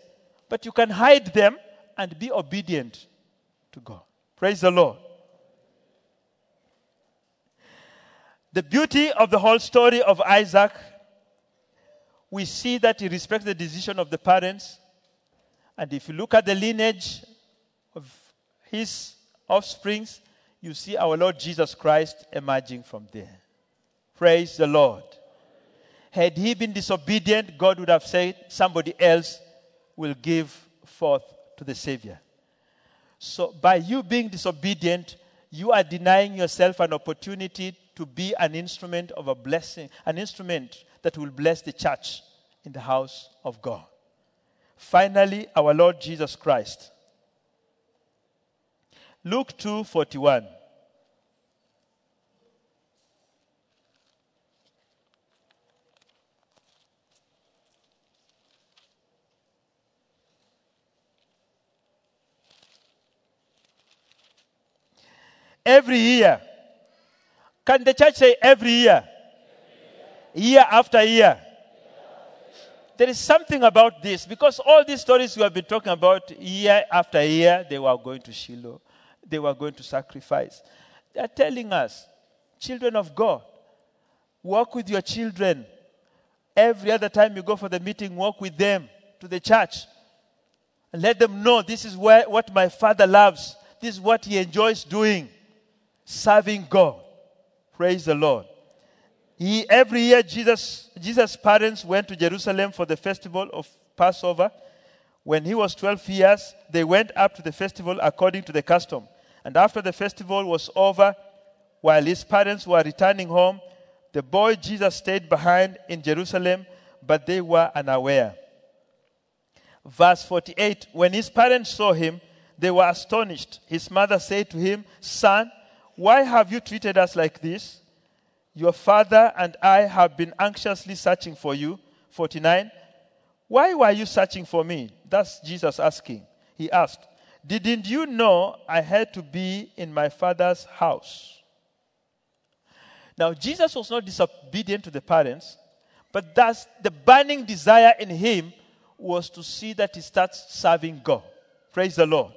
But you can hide them and be obedient to God. Praise the Lord. The beauty of the whole story of Isaac, we see that he respects the decision of the parents. And if you look at the lineage of his offsprings, you see our Lord Jesus Christ emerging from there. Praise the Lord. Had he been disobedient, God would have said, somebody else will give forth to the Savior. So, by you being disobedient, you are denying yourself an opportunity to be an instrument of a blessing, an instrument that will bless the church in the house of God. Finally, our Lord Jesus Christ. Luke 2:41 Every year can the church say every year? Year after year. There is something about this because all these stories we have been talking about year after year, they were going to Shiloh, they were going to sacrifice. They are telling us, children of God, walk with your children. Every other time you go for the meeting, walk with them to the church. And let them know this is where, what my father loves. This is what he enjoys doing serving God. Praise the Lord. He, every year, Jesus, Jesus' parents went to Jerusalem for the festival of Passover. When he was 12 years, they went up to the festival according to the custom. And after the festival was over, while his parents were returning home, the boy Jesus stayed behind in Jerusalem, but they were unaware. Verse 48 When his parents saw him, they were astonished. His mother said to him, Son, why have you treated us like this? Your father and I have been anxiously searching for you. 49. Why were you searching for me? That's Jesus asking. He asked, Didn't you know I had to be in my father's house? Now, Jesus was not disobedient to the parents, but thus the burning desire in him was to see that he starts serving God. Praise the Lord.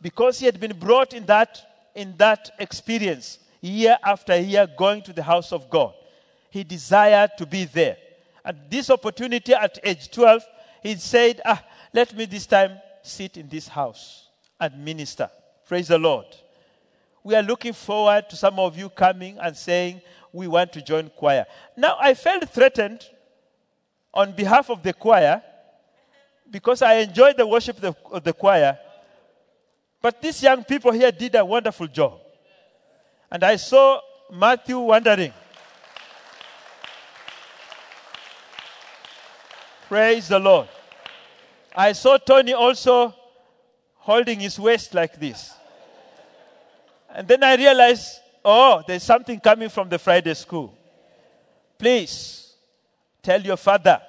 Because he had been brought in that, in that experience, year after year, going to the house of God. He desired to be there. And this opportunity at age 12, he said, ah, let me this time sit in this house and minister. Praise the Lord. We are looking forward to some of you coming and saying, we want to join choir. Now, I felt threatened on behalf of the choir because I enjoyed the worship of the choir. But these young people here did a wonderful job. And I saw Matthew wondering. Praise the Lord. I saw Tony also holding his waist like this. And then I realized, oh, there's something coming from the Friday school. Please tell your father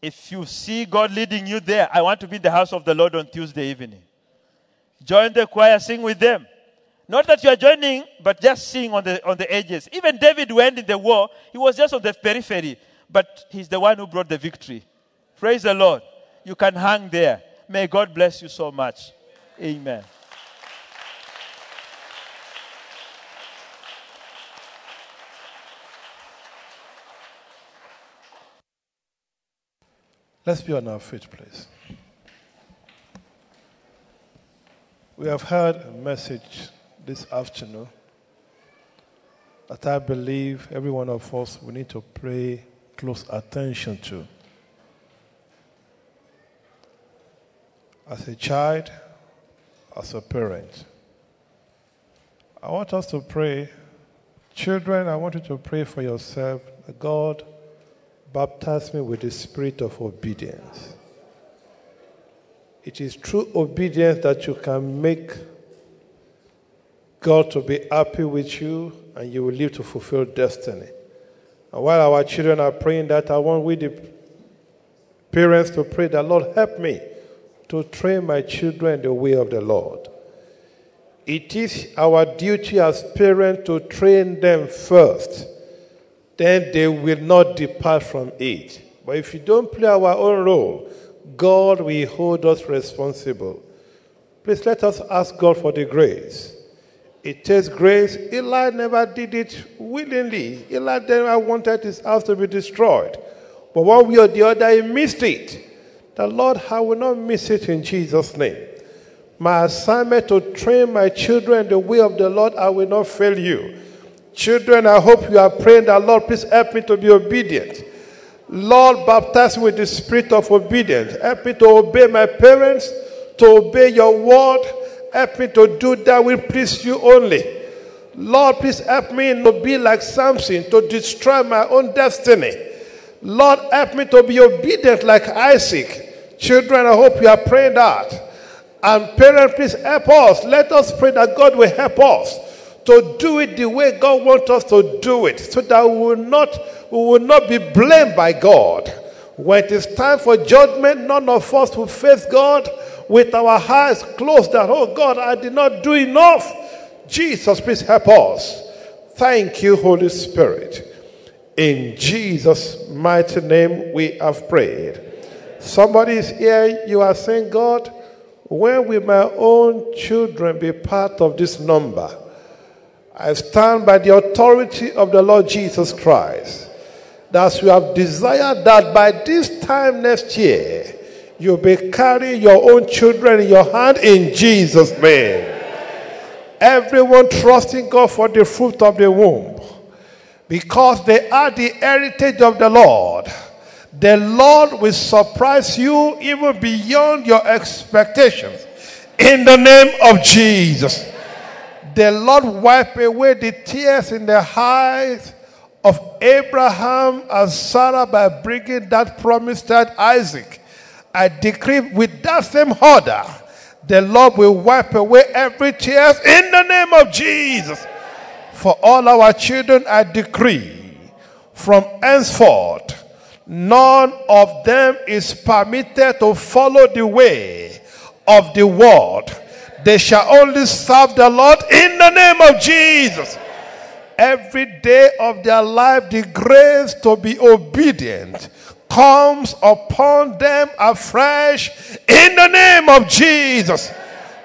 if you see God leading you there, I want to be in the house of the Lord on Tuesday evening. Join the choir, sing with them. Not that you are joining, but just sing on the, on the edges. Even David went in the war, he was just on the periphery, but he's the one who brought the victory. Praise the Lord. You can hang there. May God bless you so much. Amen. Let's be on our feet, please. We have heard a message this afternoon that I believe every one of us we need to pay close attention to. As a child, as a parent, I want us to pray. Children, I want you to pray for yourself. God baptize me with the spirit of obedience. It is through obedience that you can make God to be happy with you and you will live to fulfill destiny. And while our children are praying that, I want we the parents to pray that, Lord, help me to train my children the way of the Lord. It is our duty as parents to train them first then they will not depart from it. But if you don't play our own role, God will hold us responsible. Please let us ask God for the grace. It takes grace. Eli never did it willingly. Eli never wanted his house to be destroyed. But one way or the other, he missed it. The Lord, I will not miss it in Jesus' name. My assignment to train my children the way of the Lord, I will not fail you. Children, I hope you are praying that, Lord, please help me to be obedient. Lord, baptize me with the spirit of obedience. Help me to obey my parents, to obey your word. Help me to do that will please you only. Lord, please help me to be like Samson to destroy my own destiny. Lord, help me to be obedient like Isaac. Children, I hope you are praying that. And parents, please help us. Let us pray that God will help us to do it the way God wants us to do it so that we will not, we will not be blamed by God. When it is time for judgment, none of us will face God with our eyes closed that, oh God, I did not do enough. Jesus, please help us. Thank you, Holy Spirit. In Jesus' mighty name, we have prayed. Somebody is here, you are saying, God, when will my own children be part of this number? I stand by the authority of the Lord Jesus Christ. That you have desired that by this time next year, you'll be carrying your own children in your hand in Jesus' name. Everyone trusting God for the fruit of the womb because they are the heritage of the Lord. The Lord will surprise you even beyond your expectations. In the name of Jesus. The Lord wipe away the tears in the eyes of Abraham and Sarah by bringing that promised child Isaac. I decree with that same order, the Lord will wipe away every tears in the name of Jesus. For all our children, I decree from henceforth, none of them is permitted to follow the way of the world. They shall only serve the Lord in the name of Jesus every day of their life, the grace to be obedient comes upon them afresh in the name of Jesus.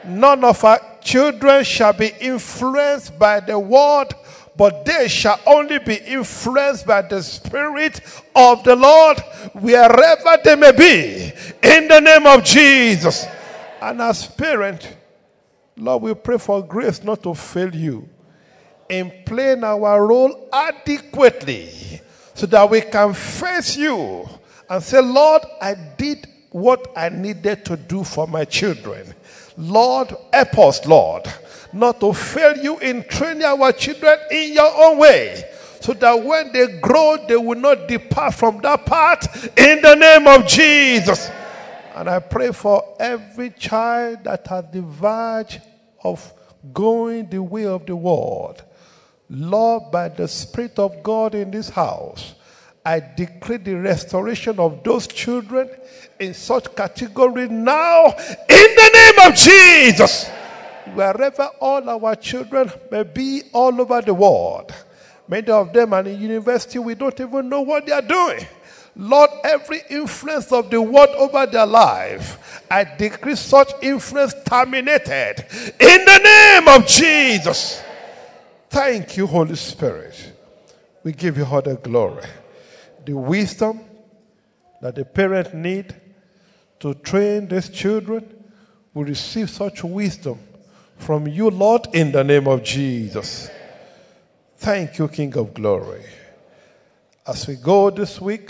None of our children shall be influenced by the word, but they shall only be influenced by the Spirit of the Lord wherever they may be in the name of Jesus. And as parent, Lord, we pray for grace not to fail you in playing our role adequately so that we can face you and say, Lord, I did what I needed to do for my children. Lord, help us, Lord, not to fail you in training our children in your own way. So that when they grow, they will not depart from that path in the name of Jesus. And I pray for every child that has the verge of going the way of the world. Lord, by the Spirit of God in this house, I decree the restoration of those children in such category now in the name of Jesus. Wherever all our children may be all over the world, many of them are in university, we don't even know what they are doing. Lord, every influence of the world over their life, I decree such influence terminated in the name of Jesus. Thank you, Holy Spirit. We give you all the glory. The wisdom that the parent need to train these children will receive such wisdom from you, Lord, in the name of Jesus. Thank you, King of Glory. As we go this week,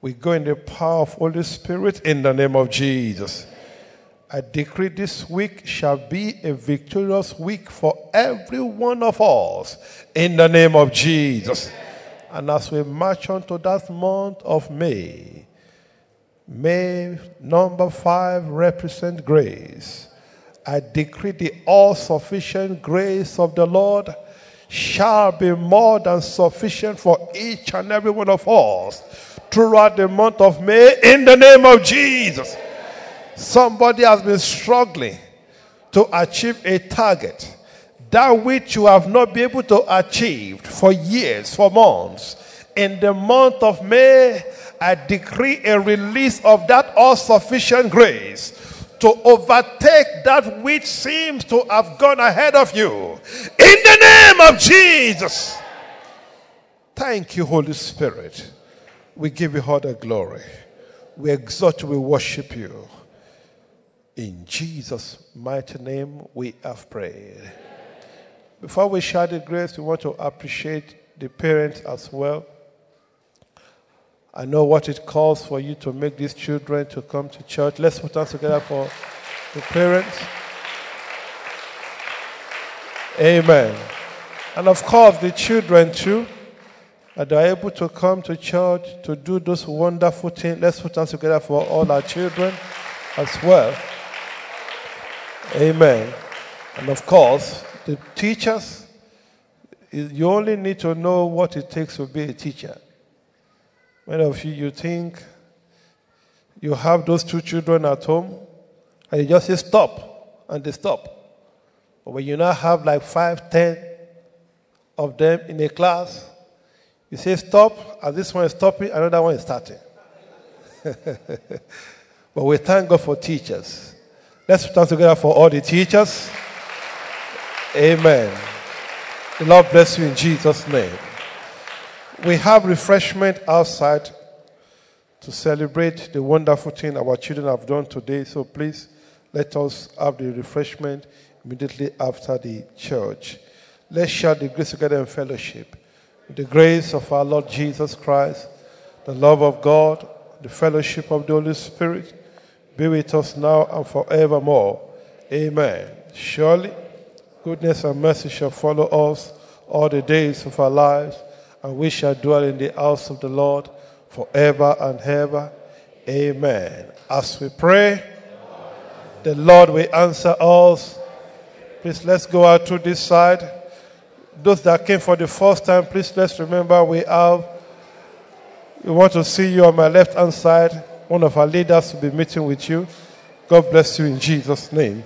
we go in the power of Holy Spirit in the name of Jesus. I decree this week shall be a victorious week for every one of us in the name of Jesus. And as we march on to that month of May, May number five represent grace. I decree the all sufficient grace of the Lord shall be more than sufficient for each and every one of us throughout the month of May in the name of Jesus. Somebody has been struggling to achieve a target, that which you have not been able to achieve for years, for months. In the month of May, I decree a release of that all sufficient grace to overtake that which seems to have gone ahead of you. In the name of Jesus. Thank you, Holy Spirit. We give you all the glory. We exalt we worship you. In Jesus' mighty name, we have prayed. Before we share the grace, we want to appreciate the parents as well. I know what it calls for you to make these children to come to church. Let's put us together for the parents. Amen. And of course, the children too, that are able to come to church to do those wonderful things. Let's put us together for all our children as well. Amen. And of course, the teachers, you only need to know what it takes to be a teacher. Many of you, you think you have those two children at home, and you just say stop, and they stop. But when you now have like five, ten of them in a class, you say stop, and this one is stopping, another one is starting. but we thank God for teachers. Let's stand together for all the teachers. Amen. The Lord bless you in Jesus' name. We have refreshment outside to celebrate the wonderful thing our children have done today. So please let us have the refreshment immediately after the church. Let's share the grace together in fellowship. the grace of our Lord Jesus Christ the love of God, the fellowship of the Holy Spirit be with us now and forevermore. Amen. Surely, goodness and mercy shall follow us all the days of our lives, and we shall dwell in the house of the Lord forever and ever. Amen. As we pray, the Lord will answer us. Please let's go out to this side. Those that came for the first time, please let's remember we have, we want to see you on my left hand side. One of our leaders will be meeting with you. God bless you in Jesus' name.